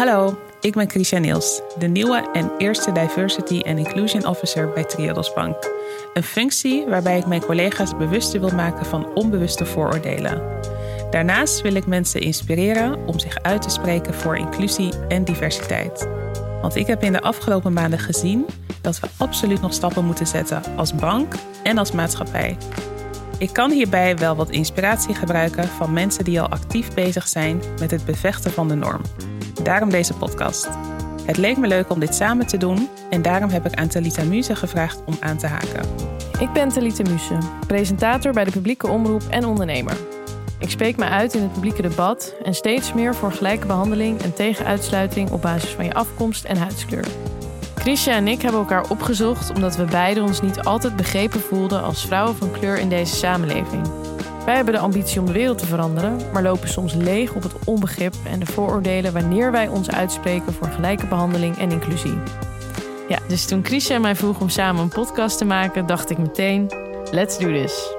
Hallo, ik ben Christian Niels, de nieuwe en eerste Diversity and Inclusion Officer bij Triodos Bank. Een functie waarbij ik mijn collega's bewuster wil maken van onbewuste vooroordelen. Daarnaast wil ik mensen inspireren om zich uit te spreken voor inclusie en diversiteit. Want ik heb in de afgelopen maanden gezien dat we absoluut nog stappen moeten zetten als bank en als maatschappij. Ik kan hierbij wel wat inspiratie gebruiken van mensen die al actief bezig zijn met het bevechten van de norm. Daarom deze podcast. Het leek me leuk om dit samen te doen en daarom heb ik aan Talita Muse gevraagd om aan te haken. Ik ben Talita Muse, presentator bij de publieke omroep en ondernemer. Ik spreek me uit in het publieke debat en steeds meer voor gelijke behandeling en tegen uitsluiting op basis van je afkomst en huidskleur. Christian en ik hebben elkaar opgezocht omdat we beiden ons niet altijd begrepen voelden als vrouwen van kleur in deze samenleving. Wij hebben de ambitie om de wereld te veranderen, maar lopen soms leeg op het onbegrip en de vooroordelen wanneer wij ons uitspreken voor gelijke behandeling en inclusie. Ja, dus toen Christian mij vroeg om samen een podcast te maken, dacht ik meteen: let's do this.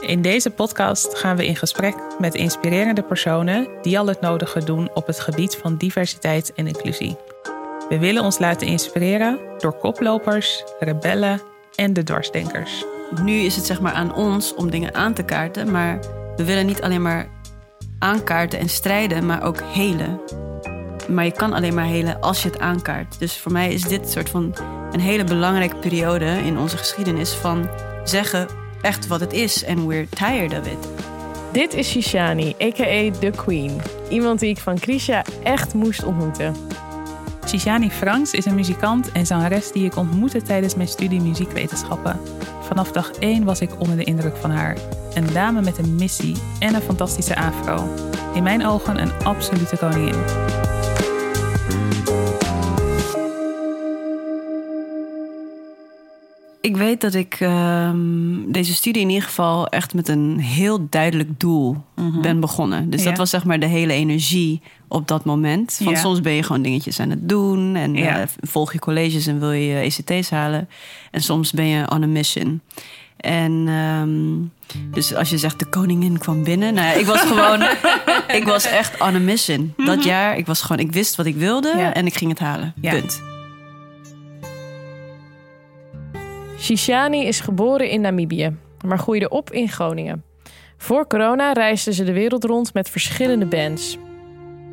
In deze podcast gaan we in gesprek met inspirerende personen die al het nodige doen op het gebied van diversiteit en inclusie. We willen ons laten inspireren door koplopers, rebellen en de dwarsdenkers. Nu is het zeg maar aan ons om dingen aan te kaarten, maar we willen niet alleen maar aankaarten en strijden, maar ook helen. Maar je kan alleen maar helen als je het aankaart. Dus voor mij is dit soort van een hele belangrijke periode in onze geschiedenis van zeggen echt wat het is en we're tired of it. Dit is Shishani, a.k.a. The Queen. Iemand die ik van Krisha echt moest ontmoeten. Shishani Franks is een muzikant en zangeres die ik ontmoette tijdens mijn studie muziekwetenschappen. Vanaf dag 1 was ik onder de indruk van haar. Een dame met een missie en een fantastische afro. In mijn ogen een absolute koningin. Weet dat ik uh, deze studie in ieder geval echt met een heel duidelijk doel Mhm. ben begonnen. Dus Ja. dat was zeg maar de hele energie op dat moment. Van Ja. soms ben je gewoon dingetjes aan het doen en Ja. eh, volg je colleges en wil je ECT's halen. En soms ben je on a mission. En ehm, dus als je zegt de koningin kwam binnen, nou ja, ik was gewoon, ik was echt on a mission. Dat jaar, ik was gewoon, ik wist wat ik wilde Mhm. Ja. en ik ging het halen. Ja. Punt. Shishani is geboren in Namibië, maar groeide op in Groningen. Voor corona reisde ze de wereld rond met verschillende bands.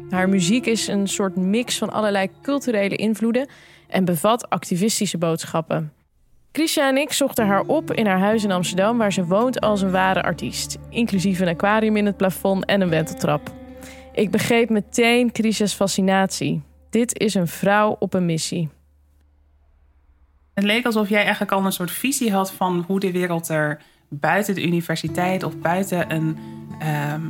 Haar muziek is een soort mix van allerlei culturele invloeden en bevat activistische boodschappen. Krisha en ik zochten haar op in haar huis in Amsterdam, waar ze woont als een ware artiest, inclusief een aquarium in het plafond en een wenteltrap. Ik begreep meteen Krisha's fascinatie. Dit is een vrouw op een missie. Het leek alsof jij eigenlijk al een soort visie had van hoe de wereld er buiten de universiteit of buiten een, ehm,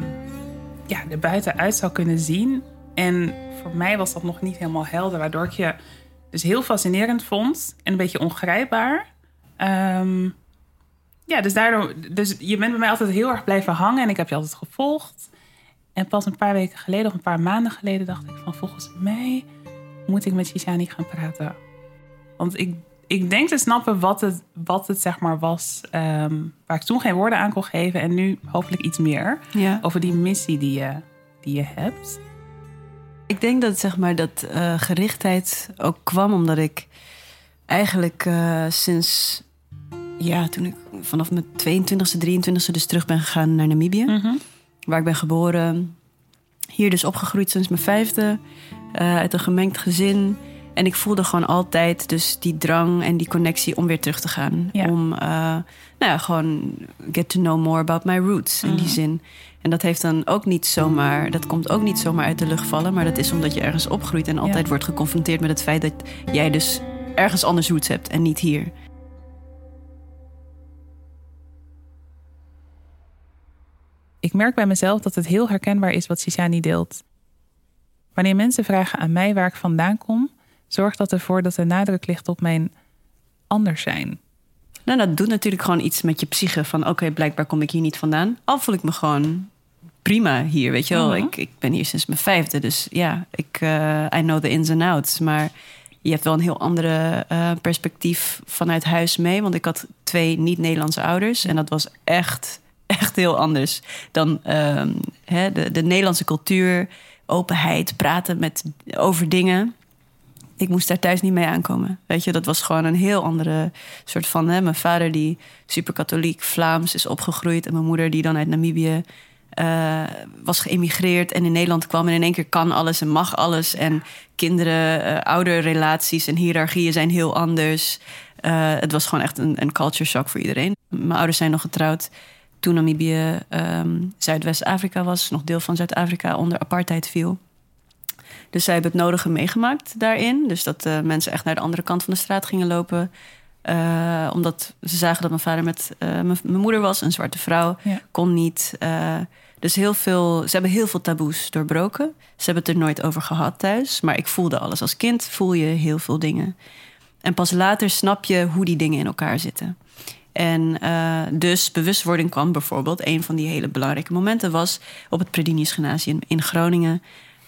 ja, er buiten uit zou kunnen zien. En voor mij was dat nog niet helemaal helder, waardoor ik je dus heel fascinerend vond en een beetje ongrijpbaar. Ehm, ja, dus daardoor, dus je bent bij mij altijd heel erg blijven hangen en ik heb je altijd gevolgd. En pas een paar weken geleden of een paar maanden geleden dacht ik van volgens mij moet ik met Shishani gaan praten. Want ik, ik denk te snappen wat het, wat het zeg maar was. ehm, waar ik toen geen woorden aan kon geven. En nu hopelijk iets meer. Ja. Over die missie die je, die je hebt. Ik denk dat zeg maar dat eh, gerichtheid ook kwam omdat ik eigenlijk eh, sinds ja, toen ik vanaf mijn 22e, 23e dus terug ben gegaan naar Namibië, waar ik ben geboren. Hier dus opgegroeid sinds mijn vijfde, eh, uit een gemengd gezin. En ik voelde gewoon altijd dus die drang en die connectie om weer terug te gaan. Ja. Om, eh, nou ja, gewoon get to know more about my roots in die zin. En dat heeft dan ook niet zomaar, dat komt ook niet zomaar uit de lucht vallen. Maar dat is omdat je ergens opgroeit en altijd Ja. wordt geconfronteerd met het feit dat jij dus ergens anders roots hebt en niet hier. Ik merk bij mezelf dat het heel herkenbaar is wat Shishani deelt. Wanneer mensen vragen aan mij waar ik vandaan kom, zorgt dat ervoor dat de nadruk ligt op mijn anders zijn. Nou, dat doet natuurlijk gewoon iets met je psyche. Van oké, blijkbaar kom ik hier niet vandaan. Al voel ik me gewoon prima hier, weet je wel. Mhm. ik, ik ben hier sinds mijn vijfde, dus ja, ik, eh, I know the ins and outs. Maar je hebt wel een heel andere eh, perspectief vanuit huis mee. Want ik had twee niet-Nederlandse ouders. En dat was echt, echt heel anders dan ehm, hè, de, de Nederlandse cultuur openheid, praten met, over dingen. Ik moest daar thuis niet mee aankomen. Weet je, dat was gewoon een heel andere soort van. Hè, mijn vader, die super katholiek, Vlaams is opgegroeid. En mijn moeder, die dan uit Namibië uh, was geëmigreerd en in Nederland kwam en in één keer kan alles en mag alles. En kinderen, uh, ouderrelaties en hiërarchieën zijn heel anders. Uh, het was gewoon echt een, een culture shock voor iedereen. Mijn ouders zijn nog getrouwd toen Namibië um, Zuidwest-Afrika was, nog deel van Zuid-Afrika, onder apartheid viel. Dus zij hebben het nodige meegemaakt daarin. Dus dat uh, mensen echt naar de andere kant van de straat gingen lopen. Uh, omdat ze zagen dat mijn vader met uh, mijn moeder was, een zwarte vrouw, ja. kon niet. dus heel veel, ze hebben heel veel taboes doorbroken. Ze hebben het er nooit over gehad thuis. Maar ik voelde alles. Als kind voel je heel veel dingen. En pas later snap je hoe die dingen in elkaar zitten. En uh, dus bewustwording kwam bijvoorbeeld. Een van die hele belangrijke momenten was op het Predinius Gymnasium in Groningen.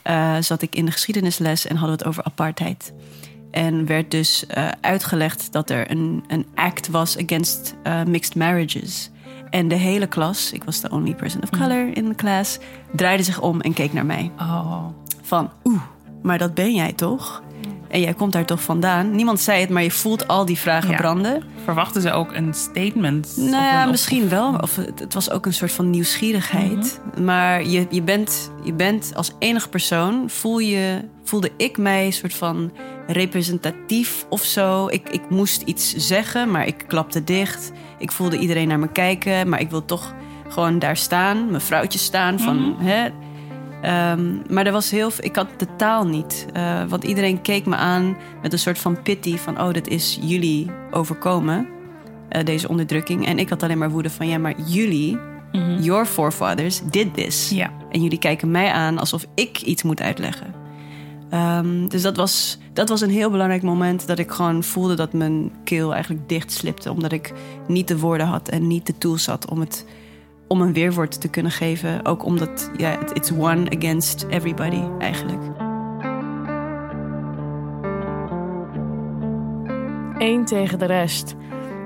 Uh, zat ik in de geschiedenisles en hadden we het over apartheid. En werd dus uh, uitgelegd dat er een, een act was against mixed marriages. En de hele klas, ik was de only person of color in de klas, draaide zich om en keek naar mij. Oh. Van, oeh, maar dat ben jij toch? En jij komt daar toch vandaan? Niemand zei het, maar je voelt al die vragen ja. branden. Verwachten ze ook een statement? Nou ja, misschien wel. Of het, het, was ook een soort van nieuwsgierigheid. Mm -hmm. Maar je, je, bent, je bent als enige persoon, voel je, voelde ik mij een soort van representatief of zo. Ik, ik moest iets zeggen, maar ik klapte dicht. Ik voelde iedereen naar me kijken, maar ik wil toch gewoon daar staan, mijn vrouwtje staan. Van, mm -hmm. hè, Um, maar er was heel ik had de taal niet. Uh, want iedereen keek me aan met een soort van pity van... oh, dat is jullie overkomen, uh, deze onderdrukking. En ik had alleen maar woede van... ja, maar jullie, mm -hmm. your forefathers, did this. Ja. En jullie kijken mij aan alsof ik iets moet uitleggen. Um, dus dat was, dat was een heel belangrijk moment... dat ik gewoon voelde dat mijn keel eigenlijk dicht slipte... omdat ik niet de woorden had en niet de tools had om het om een weerwoord te kunnen geven. Ook omdat ja, it's one against everybody eigenlijk. Eén tegen de rest.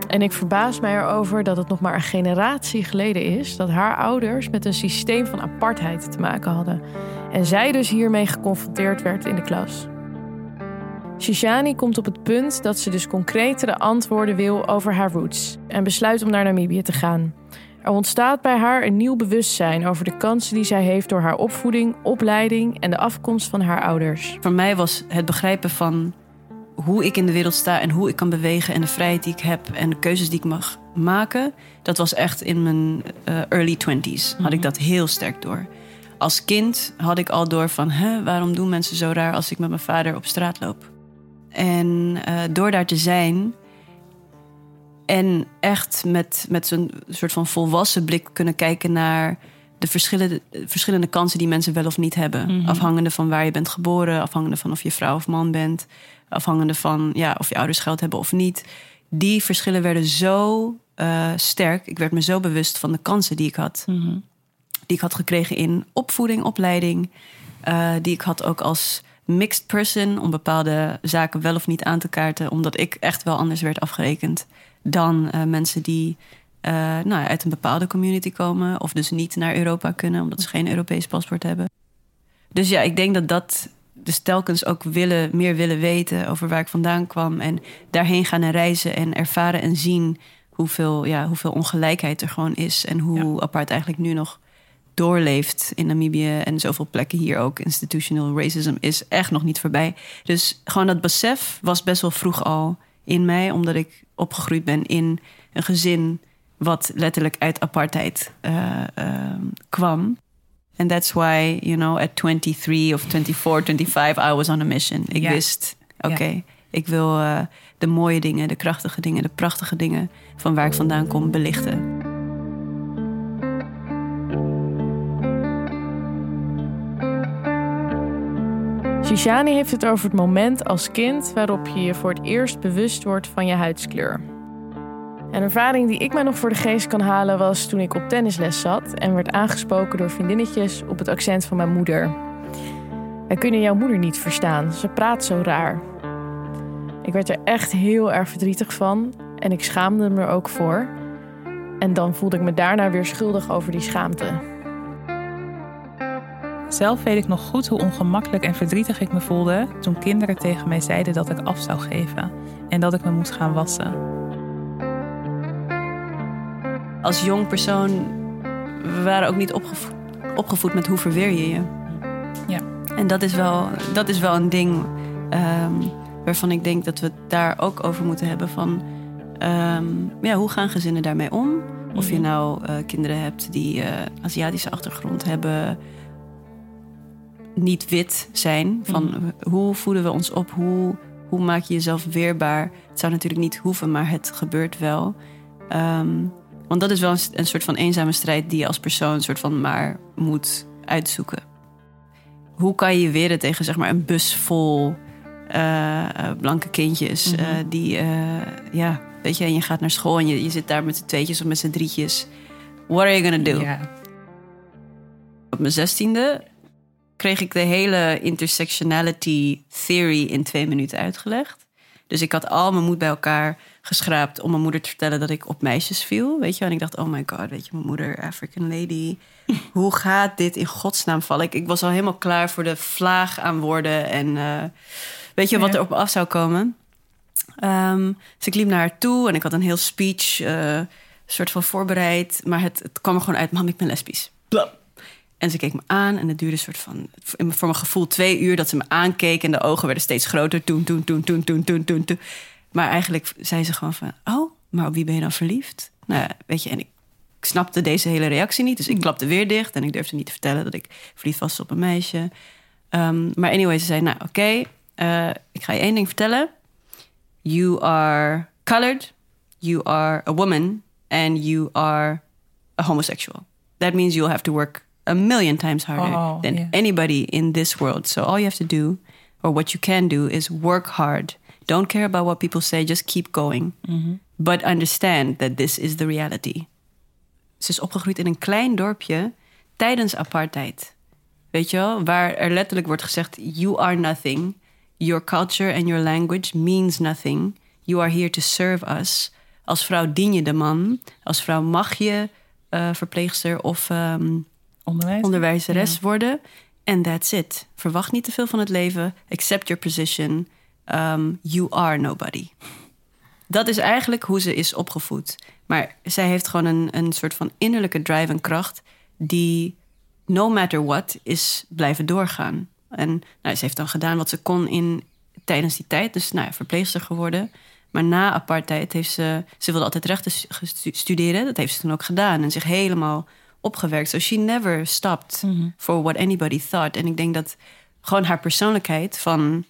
En ik verbaas mij erover dat het nog maar een generatie geleden is dat haar ouders met een systeem van apartheid te maken hadden. En zij dus hiermee geconfronteerd werd in de klas. Shishani komt op het punt dat ze dus concretere antwoorden wil over haar roots en besluit om naar Namibië te gaan. Er ontstaat bij haar een nieuw bewustzijn over de kansen die zij heeft door haar opvoeding, opleiding en de afkomst van haar ouders. Voor mij was het begrijpen van hoe ik in de wereld sta en hoe ik kan bewegen en de vrijheid die ik heb en de keuzes die ik mag maken, dat was echt in mijn uh, early twenties. Had ik dat heel sterk door. Als kind had ik al door van, hè, waarom doen mensen zo raar als ik met mijn vader op straat loop? En uh, door daar te zijn, en echt met, met zo'n soort van volwassen blik kunnen kijken naar de verschillende, verschillende kansen die mensen wel of niet hebben. Mm -hmm. Afhangende van waar je bent geboren, afhangende van of je vrouw of man bent, afhangende van ja, of je ouders geld hebben of niet. Die verschillen werden zo uh, sterk. Ik werd me zo bewust van de kansen die ik had. Mm -hmm. Die ik had gekregen in opvoeding, opleiding. Uh, die ik had ook als mixed person om bepaalde zaken wel of niet aan te kaarten, omdat ik echt wel anders werd afgerekend dan uh, mensen die uh, nou, uit een bepaalde community komen of dus niet naar Europa kunnen omdat ze geen Europees paspoort hebben. Dus ja, ik denk dat dat dus telkens ook willen, meer willen weten over waar ik vandaan kwam en daarheen gaan en reizen en ervaren en zien hoeveel, ja, hoeveel ongelijkheid er gewoon is en hoe ja. apart eigenlijk nu nog doorleeft in Namibië en zoveel plekken hier ook. Institutional racism is echt nog niet voorbij. Dus gewoon dat besef was best wel vroeg al in mij, omdat ik opgegroeid ben in een gezin wat letterlijk uit apartheid uh, uh, kwam. And that's why, you know, at 23 of 24, 25, I was on a mission. Ik yeah. wist, oké, okay, yeah. ik wil uh, de mooie dingen, de krachtige dingen, de prachtige dingen van waar ik vandaan kom belichten. Shishani heeft het over het moment als kind waarop je je voor het eerst bewust wordt van je huidskleur. Een ervaring die ik mij nog voor de geest kan halen was toen ik op tennisles zat en werd aangesproken door vriendinnetjes op het accent van mijn moeder. Wij kunnen jouw moeder niet verstaan, ze praat zo raar. Ik werd er echt heel erg verdrietig van en ik schaamde me er ook voor. En dan voelde ik me daarna weer schuldig over die schaamte. Zelf weet ik nog goed hoe ongemakkelijk en verdrietig ik me voelde toen kinderen tegen mij zeiden dat ik af zou geven en dat ik me moest gaan wassen. Als jong persoon, we waren ook niet opgevoed, opgevoed met hoe verweer je je. Ja. En dat is wel, dat is wel een ding ehm, waarvan ik denk dat we het daar ook over moeten hebben. Van, ehm, ja, hoe gaan gezinnen daarmee om? Of je nou uh, kinderen hebt die uh, Aziatische achtergrond hebben, niet wit zijn. Van Mhm. hoe voeden we ons op? Hoe, hoe maak je jezelf weerbaar? Het zou natuurlijk niet hoeven, maar het gebeurt wel. Ehm, want dat is wel een, een soort van eenzame strijd die je als persoon een soort van maar moet uitzoeken. Hoe kan je je weren tegen zeg maar een bus vol eh, eh, blanke kindjes eh, die eh, ja weet je en je gaat naar school en je, je zit daar met z'n tweetjes of met z'n drietjes. What are you gonna do? Op mijn zestiende kreeg ik de hele intersectionality theory in twee minuten uitgelegd. Dus ik had al mijn moed bij elkaar geschraapt om mijn moeder te vertellen dat ik op meisjes viel. Weet je, en ik dacht, oh my god, weet je, mijn moeder, African lady. Hoe gaat dit in godsnaam vallen? Ik, ik was al helemaal klaar voor de vlaag aan woorden en eh, weet je wat er op me af zou komen. Ehm, dus ik liep naar haar toe en ik had een heel speech eh, soort van voorbereid. Maar het, het kwam er gewoon uit, mam, ik ben lesbisch. Blap. En ze keek me aan en het duurde een soort van, voor mijn gevoel, twee uur dat ze me aankeek. En de ogen werden steeds groter. Toen, toen, toen, toen, toen, toen, toen, toen. Maar eigenlijk zei ze gewoon van, oh, maar op wie ben je dan verliefd? Nou, weet je, en ik, ik snapte deze hele reactie niet. Dus ik klapte weer dicht en ik durfde niet te vertellen dat ik verliefd was op een meisje. Ehm, maar anyway, ze zei, nou oké, eh, ik ga je één ding vertellen. You are colored, you are a woman, and you are a homosexual. That means you'll have to work a million times harder Oh, than yeah. anybody in this world. So all you have to do, or what you can do, is work hard. Don't care about what people say, just keep going. But understand that this is the reality. Ze is opgegroeid in een klein dorpje tijdens apartheid. Weet je wel? Waar er letterlijk wordt gezegd: You are nothing. Your culture and your language means nothing. You are here to serve us. Als vrouw dien je de man. Als vrouw mag je eh, verpleegster of ehm, Onderwijs. onderwijzeres worden. En that's it. Verwacht niet te veel van het leven. Accept your position. Um, you are nobody. Dat is eigenlijk hoe ze is opgevoed. Maar zij heeft gewoon een, een soort van innerlijke drive en kracht... die no matter what is blijven doorgaan. En nou, ze heeft dan gedaan wat ze kon in, tijdens die tijd. Dus nou, ja, verpleegster geworden. Maar na apartheid heeft ze... Ze wilde altijd rechten studeren. Dat heeft ze toen ook gedaan. En zich helemaal opgewerkt. So she never stopped for what anybody thought. En ik denk dat gewoon haar persoonlijkheid van...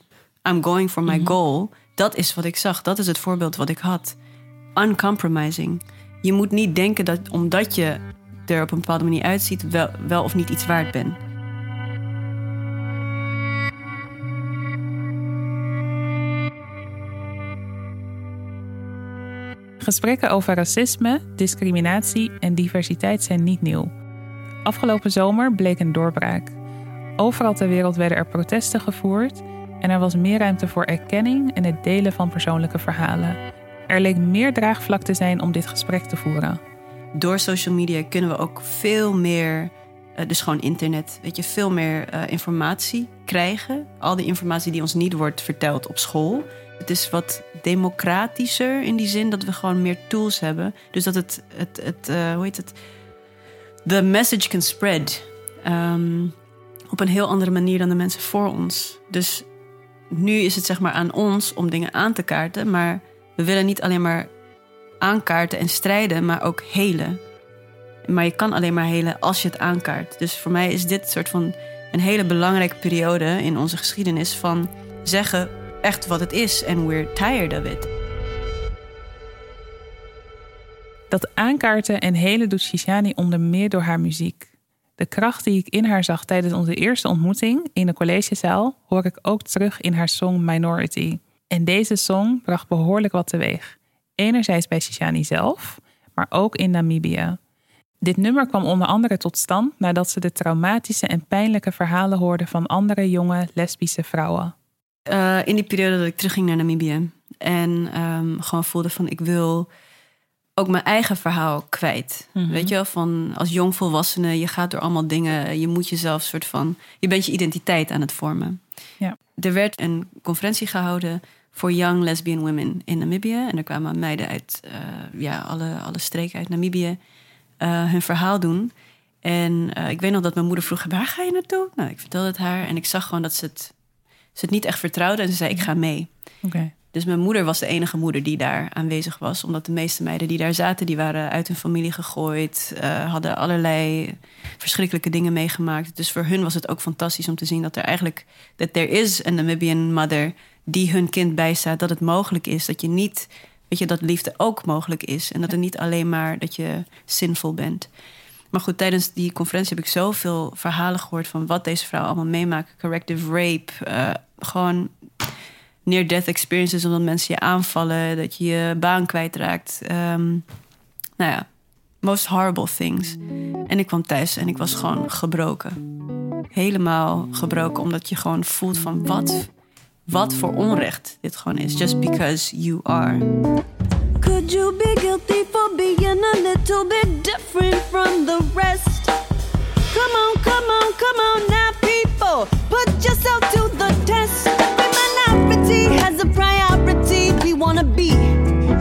I'm going for my goal. Dat is wat ik zag. Dat is het voorbeeld wat ik had. Uncompromising. Je moet niet denken dat omdat je er op een bepaalde manier uitziet... wel, wel of niet iets waard bent. Gesprekken over racisme, discriminatie en diversiteit zijn niet nieuw. Afgelopen zomer bleek een doorbraak. Overal ter wereld werden er protesten gevoerd en er was meer ruimte voor erkenning en het delen van persoonlijke verhalen. Er leek meer draagvlak te zijn om dit gesprek te voeren. door social media kunnen we ook veel meer, eh, dus gewoon internet, weet je, veel meer eh, informatie krijgen. Al die informatie die ons niet wordt verteld op school. Het is wat democratischer in die zin dat we gewoon meer tools hebben. Dus dat het, het, het eh, hoe heet het? The message can spread. ehm, op een heel andere manier dan de mensen voor ons. Dus nu is het zeg maar aan ons om dingen aan te kaarten. Maar we willen niet alleen maar aankaarten en strijden, maar ook helen. Maar je kan alleen maar helen als je het aankaart. Dus voor mij is dit soort van een hele belangrijke periode in onze geschiedenis van zeggen echt wat het is en we're tired of it. Dat aankaarten en hele doet Shishani onder meer door haar muziek. De kracht die ik in haar zag tijdens onze eerste ontmoeting in de collegezaal hoor ik ook terug in haar song Minority. En deze song bracht behoorlijk wat teweeg. Enerzijds bij Shishani zelf, maar ook in Namibië. Dit nummer kwam onder andere tot stand nadat ze de traumatische en pijnlijke verhalen hoorde van andere jonge lesbische vrouwen. Eh, in die periode dat ik terugging naar Namibië. En ehm, gewoon voelde van ik wil ook mijn eigen verhaal kwijt. Mhm. Weet je wel, van als jongvolwassene, je gaat door allemaal dingen. Je moet jezelf soort van. Je bent je identiteit aan het vormen. Ja. Er werd een conferentie gehouden voor young lesbian women in Namibië. En er kwamen meiden uit eh, ja, alle, alle streken uit Namibië eh, hun verhaal doen. En ik weet nog dat mijn moeder vroeg: waar ga je naartoe? Nou, ik vertelde het haar en ik zag gewoon dat ze het, ze het niet echt vertrouwde. En ze zei: ik ga mee. Dus mijn moeder was de enige moeder die daar aanwezig was. Omdat de meeste meiden die daar zaten, die waren uit hun familie gegooid. eh, hadden allerlei verschrikkelijke dingen meegemaakt. Dus voor hun was het ook fantastisch om te zien dat er eigenlijk... dat there is een Namibian mother die hun kind bijstaat. Dat het mogelijk is. Dat je niet... Weet je, dat liefde ook mogelijk is. En dat het niet alleen maar dat je zinvol bent. Maar goed, tijdens die conferentie heb ik zoveel verhalen gehoord... van wat deze vrouwen allemaal meemaken. Corrective rape. eh, gewoon near-death experiences... omdat mensen je aanvallen, dat je je baan kwijtraakt. Ehm nou ja, most horrible things. En ik kwam thuis en ik was gewoon gebroken. Helemaal gebroken, omdat je gewoon voelt van... wat, wat voor onrecht dit gewoon is. Just because you are. Could you be guilty for being a little bit different from the rest? Come on, come on, come on now, people. Put yourself to the test. Every minority has a priority. We wanna be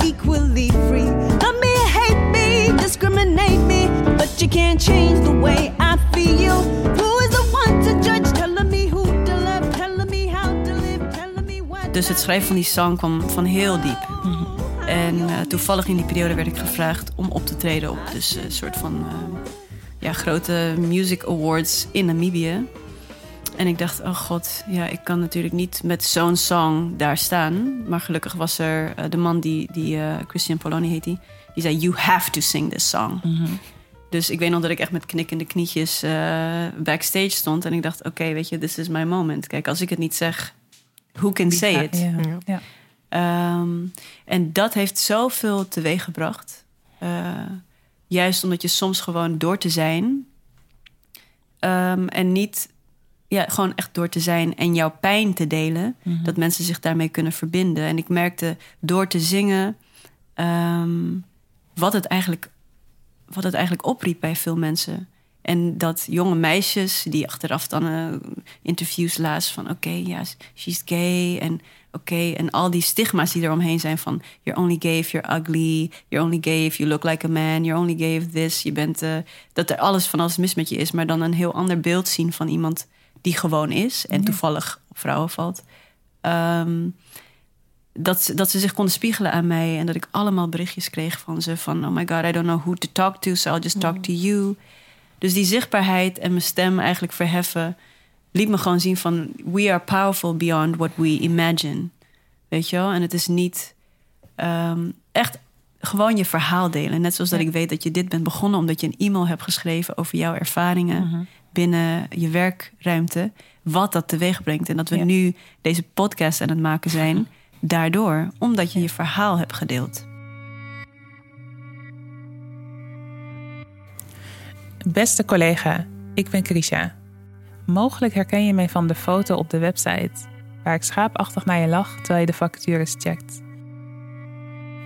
equally free. Love me, hate me, discriminate me. But you can't change the way I feel. Who is the one to judge? Telling me who to love, telling me how to live, telling me what Dus het schrijven van die song kwam van heel diep. En eh, toevallig in die periode werd ik gevraagd om op te treden op dus een soort van eh, ja, grote music awards in Namibië. En ik dacht, oh god, ja, ik kan natuurlijk niet met zo'n song daar staan. Maar gelukkig was er eh, de man die, die eh, Christian Poloni heet die, die zei, you have to sing this song. Dus ik weet nog dat ik echt met knikkende knietjes eh, backstage stond. En ik dacht, oké, weet je, this is my moment. Kijk, als ik het niet zeg, who can say it? Ja. Ja. Ehm, en dat heeft zoveel teweeggebracht. Eh juist omdat je soms gewoon door te zijn. ehm, en niet ja, gewoon echt door te zijn en jouw pijn te delen. Dat mensen zich daarmee kunnen verbinden. En ik merkte door te zingen ehm, wat, het eigenlijk, wat het eigenlijk opriep bij veel mensen. En dat jonge meisjes die achteraf dan eh, interviews lazen van... oké, ja, she's gay en oké... en al die stigma's die eromheen zijn van... you're only gay if you're ugly, you're only gay if you look like a man... you're only gay if this, je bent... eh, dat er alles van alles mis met je is... maar dan een heel ander beeld zien van iemand die gewoon is... en toevallig op vrouwen valt. Ehm, dat, ze- dat ze zich konden spiegelen aan mij... en dat ik allemaal berichtjes kreeg van ze van... oh my god, I don't know who to talk to, so I'll just talk to you... Dus die zichtbaarheid en mijn stem eigenlijk verheffen, liet me gewoon zien van we are powerful beyond what we imagine. Weet je wel? En het is niet ehm, echt gewoon je verhaal delen. Net zoals dat ik weet dat je dit bent begonnen omdat je een e-mail hebt geschreven over jouw ervaringen binnen je werkruimte. Wat dat teweeg brengt. En dat we Ja. nu deze podcast aan het maken zijn daardoor, omdat je je verhaal hebt gedeeld. Beste collega, ik ben Krisha. Mogelijk herken je mij van de foto op de website, waar ik schaapachtig naar je lach terwijl je de vacatures checkt.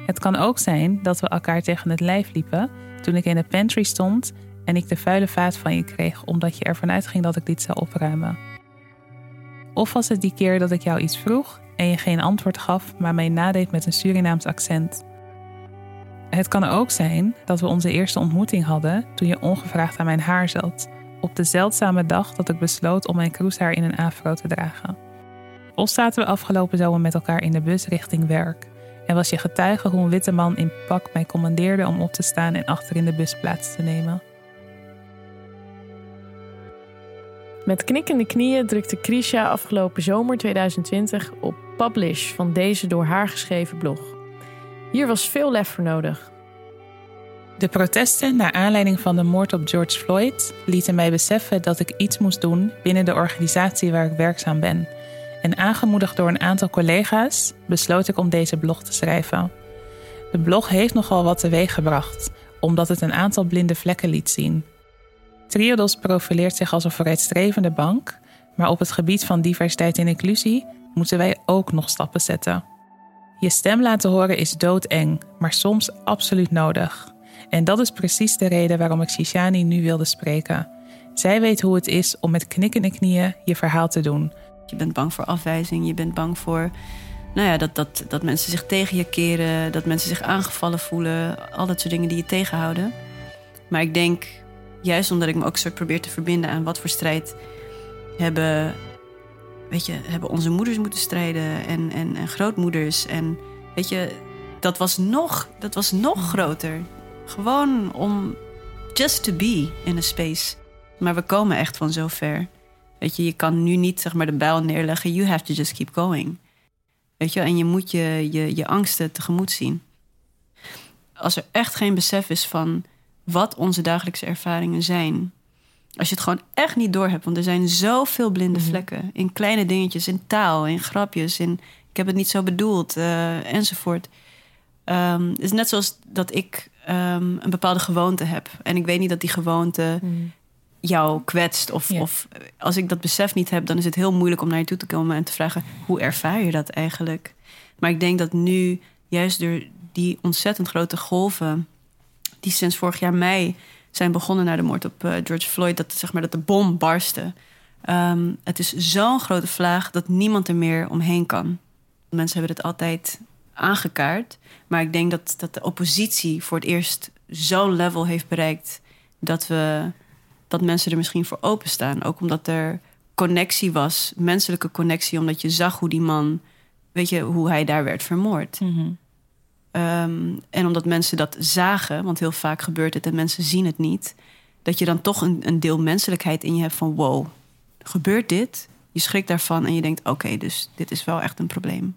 Het kan ook zijn dat we elkaar tegen het lijf liepen toen ik in de pantry stond en ik de vuile vaat van je kreeg omdat je ervan uitging dat ik dit zou opruimen. Of was het die keer dat ik jou iets vroeg en je geen antwoord gaf, maar mij nadeed met een Surinaams accent? Het kan ook zijn dat we onze eerste ontmoeting hadden toen je ongevraagd aan mijn haar zat, op de zeldzame dag dat ik besloot om mijn kroeshaar in een afro te dragen. Of zaten we afgelopen zomer met elkaar in de bus richting werk en was je getuige hoe een witte man in pak mij commandeerde om op te staan en achter in de bus plaats te nemen. Met knikkende knieën drukte Krisha afgelopen zomer 2020 op publish van deze door haar geschreven blog. Hier was veel lef voor nodig. De protesten naar aanleiding van de moord op George Floyd lieten mij beseffen dat ik iets moest doen binnen de organisatie waar ik werkzaam ben. En aangemoedigd door een aantal collega's besloot ik om deze blog te schrijven. De blog heeft nogal wat teweeggebracht, omdat het een aantal blinde vlekken liet zien. Triodos profileert zich als een vooruitstrevende bank, maar op het gebied van diversiteit en inclusie moeten wij ook nog stappen zetten. Je stem laten horen is doodeng, maar soms absoluut nodig. En dat is precies de reden waarom ik Shishani nu wilde spreken. Zij weet hoe het is om met knikkende knieën je verhaal te doen. Je bent bang voor afwijzing, je bent bang voor nou ja, dat, dat, dat mensen zich tegen je keren, dat mensen zich aangevallen voelen, al dat soort dingen die je tegenhouden. Maar ik denk, juist omdat ik me ook soort probeer te verbinden aan wat voor strijd hebben, weet je, hebben onze moeders moeten strijden en, en, en grootmoeders. En weet je, dat was nog, dat was nog groter. Gewoon om just to be in a space. Maar we komen echt van zo ver. Weet je, je kan nu niet zeg maar de bijl neerleggen. You have to just keep going. Weet je, en je moet je, je, je angsten tegemoet zien. Als er echt geen besef is van wat onze dagelijkse ervaringen zijn. Als je het gewoon echt niet door hebt, want er zijn zoveel blinde Mhm. vlekken. In kleine dingetjes, in taal, in grapjes, in ik heb het niet zo bedoeld, eh, enzovoort. Het is net zoals dat ik ehm, een bepaalde gewoonte heb. En ik weet niet dat die gewoonte jou kwetst. Of, of als ik dat besef niet heb, dan is het heel moeilijk om naar je toe te komen en te vragen: hoe ervaar je dat eigenlijk? Maar ik denk dat nu, juist door die ontzettend grote golven, die sinds vorig jaar mei zijn begonnen na de moord op eh, George Floyd, dat, zeg maar, dat de bom barstte. Ehm, het is zo'n grote vlaag dat niemand er meer omheen kan. Mensen hebben het altijd aangekaart. Maar ik denk dat, dat de oppositie voor het eerst zo'n level heeft bereikt dat we dat mensen er misschien voor openstaan. Ook omdat er connectie was, menselijke connectie, omdat je zag hoe die man, weet je, hoe hij daar werd vermoord. Ehm, en omdat mensen dat zagen, want heel vaak gebeurt het en mensen zien het niet, dat je dan toch een, een deel menselijkheid in je hebt van wow, gebeurt dit? Je schrikt daarvan en je denkt oké, dus dit is wel echt een probleem.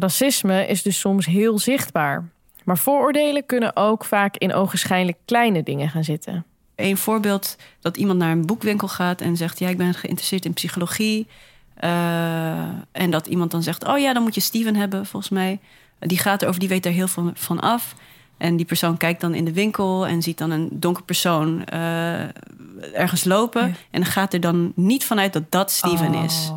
Racisme is dus soms heel zichtbaar. Maar vooroordelen kunnen ook vaak in ogenschijnlijk kleine dingen gaan zitten. Een voorbeeld dat iemand naar een boekwinkel gaat en zegt: Ja, ik ben geïnteresseerd in psychologie. Eh, en dat iemand dan zegt: Oh ja, dan moet je Steven hebben, volgens mij. Die gaat erover, die weet er heel veel van af. En die persoon kijkt dan in de winkel en ziet dan een donker persoon eh, ergens lopen. Ja. En gaat er dan niet vanuit dat dat Steven is.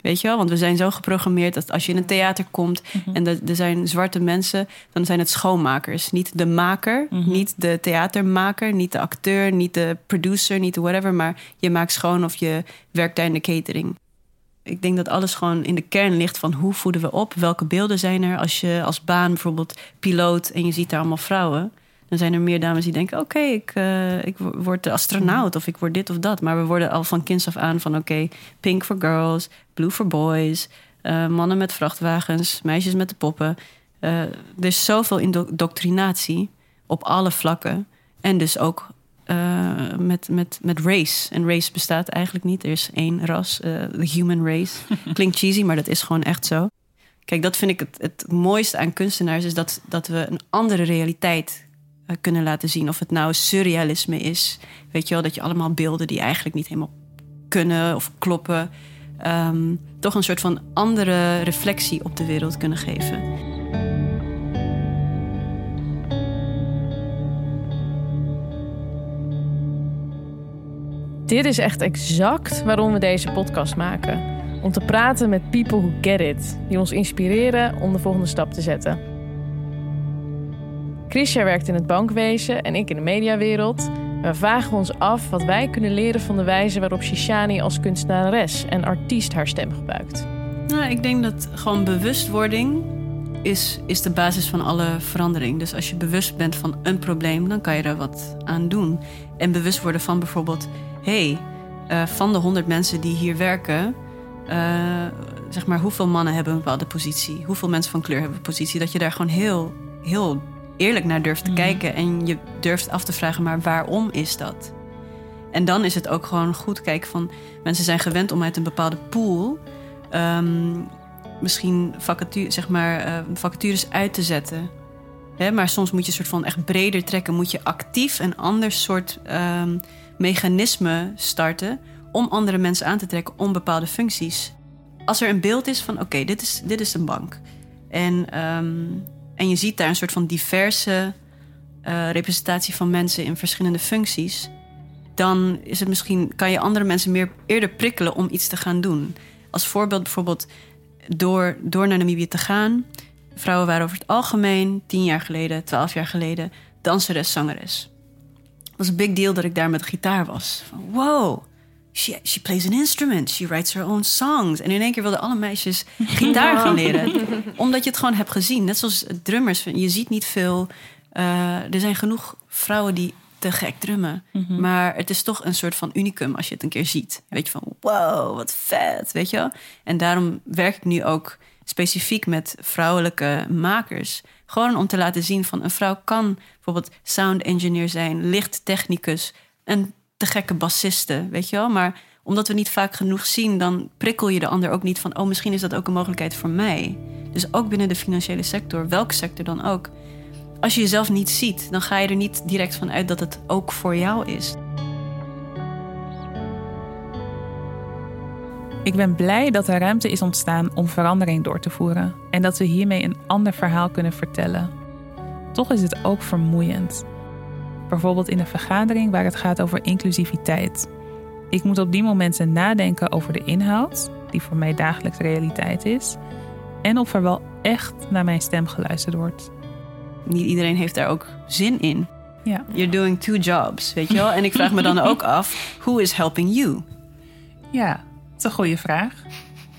Weet je wel? Want we zijn zo geprogrammeerd dat als je in een theater komt en er, er zijn zwarte mensen, dan zijn het schoonmakers. Niet de maker, niet de theatermaker, niet de acteur, niet de producer, niet de whatever. Maar je maakt schoon of je werkt daar in de catering. Ik denk dat alles gewoon in de kern ligt van hoe voeden we op, welke beelden zijn er. Als je als baan bijvoorbeeld piloot en je ziet daar allemaal vrouwen, dan zijn er meer dames die denken: oké, ik, eh, ik wo- word astronaut of ik word dit of dat. Maar we worden al van kinds af aan van: oké, pink for girls, blue for boys, eh, mannen met vrachtwagens, meisjes met de poppen. Eh, er is zoveel indoctrinatie op alle vlakken. En dus ook met, met, met race. En race bestaat eigenlijk niet. Er is één ras, de human race. Klinkt cheesy, maar dat is gewoon echt zo. Kijk, dat vind ik het, het mooiste aan kunstenaars... is dat, dat we een andere realiteit eh, kunnen laten zien. Of het nou surrealisme is. Weet je wel, dat je allemaal beelden die eigenlijk niet helemaal kunnen of kloppen... ehm, toch een soort van andere reflectie op de wereld kunnen geven. Dit is echt exact waarom we deze podcast maken. Om te praten met people who get it, die ons inspireren om de volgende stap te zetten. Chrisja werkt in het bankwezen en ik in de mediawereld. We vragen ons af wat wij kunnen leren van de wijze waarop Shishani als kunstenares en artiest haar stem gebruikt. Nou, ik denk dat gewoon bewustwording is, is de basis van alle verandering. Dus als je bewust bent van een probleem, dan kan je er wat aan doen. En bewust worden van bijvoorbeeld... hey, van de honderd mensen die hier werken... eh, zeg maar, hoeveel mannen hebben een bepaalde positie? Hoeveel mensen van kleur hebben een positie? Dat je daar gewoon heel, heel eerlijk naar durft te kijken... en je durft af te vragen, maar waarom is dat? En dan is het ook gewoon goed kijken van... mensen zijn gewend om uit een bepaalde pool... ehm, misschien vacature, zeg maar, eh, vacatures uit te zetten. Hè, maar soms moet je een soort van echt breder trekken. Moet je actief een ander soort ehm, mechanisme starten... om andere mensen aan te trekken om bepaalde functies. Als er een beeld is van, oké, dit, is, dit is een bank. En, ehm, en je ziet daar een soort van diverse eh, representatie van mensen in verschillende functies... dan is het misschien, kan je andere mensen meer eerder prikkelen om iets te gaan doen. Als voorbeeld bijvoorbeeld door, door naar Namibië te gaan... Vrouwen waren over het algemeen tien jaar geleden, twaalf jaar geleden danseres, zangeres. Het was een big deal dat ik daar met gitaar was. Van, wow, she, she plays an instrument, she writes her own songs. En in één keer wilden alle meisjes gitaar gaan leren. Omdat je het gewoon hebt gezien. Net zoals drummers, je ziet niet veel. eh, er zijn genoeg vrouwen die te gek drummen. Maar het is toch een soort van unicum als je het een keer ziet. Weet je van, wow, wat vet, weet je wel? En daarom werk ik nu ook specifiek met vrouwelijke makers. Gewoon om te laten zien van een vrouw kan bijvoorbeeld sound engineer zijn, lichttechnicus, een te gekke bassiste, weet je wel? Maar omdat we niet vaak genoeg zien, dan prikkel je de ander ook niet van, oh, misschien is dat ook een mogelijkheid voor mij. Dus ook binnen de financiële sector, welke sector dan ook. Als je jezelf niet ziet, dan ga je er niet direct van uit dat het ook voor jou is. Ik ben blij dat er ruimte is ontstaan om verandering door te voeren en dat we hiermee een ander verhaal kunnen vertellen. Toch is het ook vermoeiend. Bijvoorbeeld in een vergadering waar het gaat over inclusiviteit. Ik moet op die momenten nadenken over de inhoud, die voor mij dagelijks realiteit is, en of er wel echt naar mijn stem geluisterd wordt. Niet iedereen heeft daar ook zin in. Ja. You're doing two jobs, weet je wel? En ik vraag me dan ook af, who is helping you? Ja, dat is een goede vraag.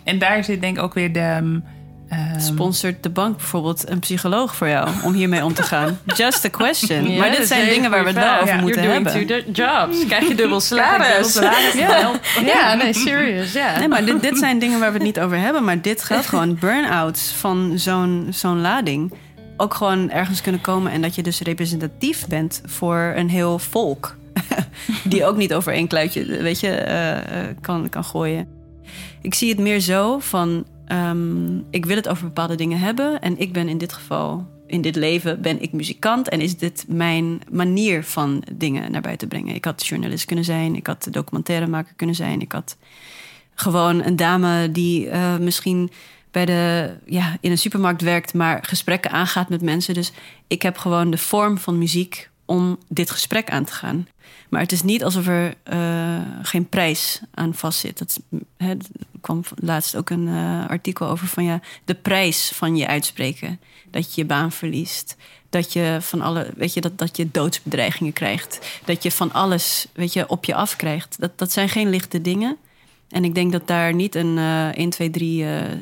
En daar zit denk ik ook weer de. Ehm, Sponsort de bank bijvoorbeeld een psycholoog voor jou om hiermee om te gaan? Just a question. Ja, maar dit zijn dingen waar we het wel over Ja. moeten You're hebben. two jobs. Krijg je dubbel salaris. Ja. Ja, nee, serious. Ja. Nee, maar dit, dit zijn dingen waar we het niet over hebben. Maar dit geldt gewoon burn-outs van zo'n zo'n lading. Ook gewoon ergens kunnen komen en dat je dus representatief bent voor een heel volk. Die ook niet over één kluitje, weet je, eh, eh, kan, kan gooien. Ik zie het meer zo van, ehm, ik wil het over bepaalde dingen hebben. En ik ben in dit geval, in dit leven, ben ik muzikant. En is dit mijn manier van dingen naar buiten brengen. Ik had journalist kunnen zijn, ik had documentairemaker kunnen zijn. Ik had gewoon een dame die eh, misschien bij de, ja, in een supermarkt werkt, maar gesprekken aangaat met mensen. Dus ik heb gewoon de vorm van muziek om dit gesprek aan te gaan. Maar het is niet alsof er eh, geen prijs aan vastzit. Dat hè, er kwam laatst ook een eh, artikel over van ja, de prijs van je uitspreken. Dat je je baan verliest. Dat je van alle, weet je, dat, dat je doodsbedreigingen krijgt. Dat je van alles, weet je, op je af krijgt. Dat, dat zijn geen lichte dingen. En ik denk dat daar niet een eh 1, 2, 3 eh, eh,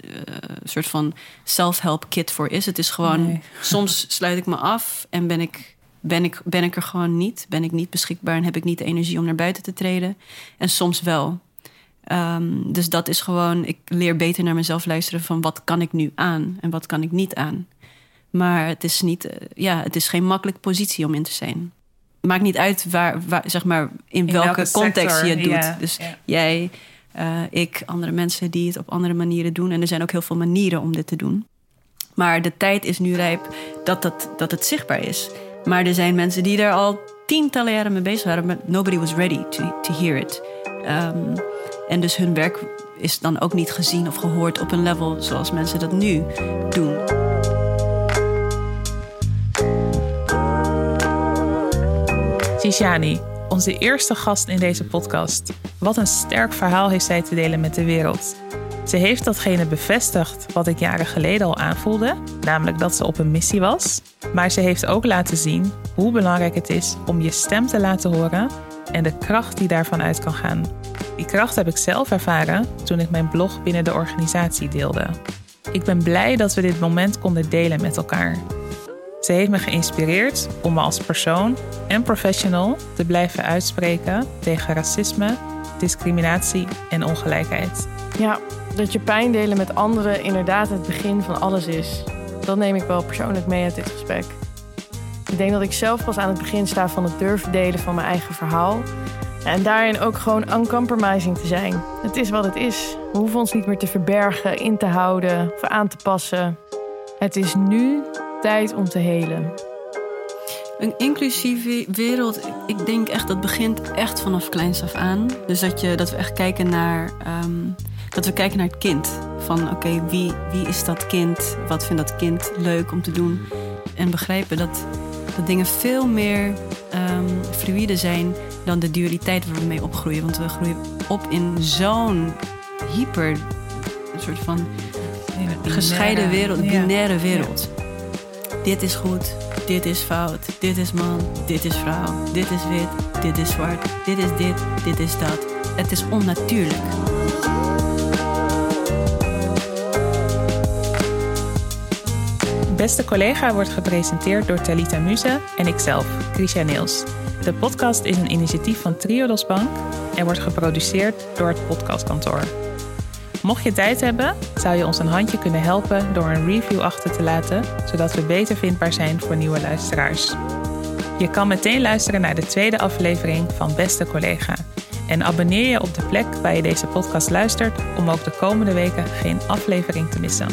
soort van self-help kit voor is. Het is gewoon, Nee. soms sluit ik me af en ben ik, ben, ik, ben ik er gewoon niet. Ben ik niet beschikbaar en heb ik niet de energie om naar buiten te treden. En soms wel. Ehm, dus dat is gewoon, ik leer beter naar mezelf luisteren van wat kan ik nu aan en wat kan ik niet aan. Maar het is, niet, eh, ja, het is geen makkelijke positie om in te zijn. Maakt niet uit waar, waar, zeg maar, in, welke, welke context sector, je het doet. dus jij, eh, ik, andere mensen die het op andere manieren doen. En er zijn ook heel veel manieren om dit te doen. Maar de tijd is nu rijp dat, dat, dat het zichtbaar is. Maar er zijn mensen die daar al tientallen jaren mee bezig waren, maar nobody was ready to, to hear it. Ehm, en dus hun werk is dan ook niet gezien of gehoord op een level zoals mensen dat nu doen. Tishani, onze eerste gast in deze podcast. Wat een sterk verhaal heeft zij te delen met de wereld. Ze heeft datgene bevestigd wat ik jaren geleden al aanvoelde, namelijk dat ze op een missie was. Maar ze heeft ook laten zien hoe belangrijk het is om je stem te laten horen en de kracht die daarvan uit kan gaan. Die kracht heb ik zelf ervaren toen ik mijn blog binnen de organisatie deelde. Ik ben blij dat we dit moment konden delen met elkaar. Ze heeft me geïnspireerd om me als persoon en professional te blijven uitspreken tegen racisme, discriminatie en ongelijkheid. Ja, dat je pijn delen met anderen inderdaad het begin van alles is. Dat neem ik wel persoonlijk mee uit dit gesprek. Ik denk dat ik zelf pas aan het begin sta van het durven delen van mijn eigen verhaal. En daarin ook gewoon uncompromising te zijn. Het is wat het is. We hoeven ons niet meer te verbergen, in te houden of aan te passen. Het is nu tijd om te helen. Een inclusieve wereld, ik denk echt dat begint echt vanaf kleins af aan. Dus dat, je, dat we echt kijken naar, ehm, dat we kijken naar het kind. Van oké, wie, wie is dat kind? Wat vindt dat kind leuk om te doen? En begrijpen dat, dat dingen veel meer ehm fluïde zijn dan de dualiteit waar we mee opgroeien. Want we groeien op in zo'n hyper, een soort van binaire- gescheiden wereld, Ja. binaire wereld. Dit is goed, dit is fout, dit is man, dit is vrouw, dit is wit, dit is zwart, dit is dit, dit is dat. Het is onnatuurlijk. Beste collega wordt gepresenteerd door Talita Muze en ikzelf, Krisha Niels. De podcast is een initiatief van Triodos Bank en wordt geproduceerd door het podcastkantoor. Mocht je tijd hebben, zou je ons een handje kunnen helpen door een review achter te laten, zodat we beter vindbaar zijn voor nieuwe luisteraars. Je kan meteen luisteren naar de tweede aflevering van Beste Collega. En abonneer je op de plek waar je deze podcast luistert om ook de komende weken geen aflevering te missen.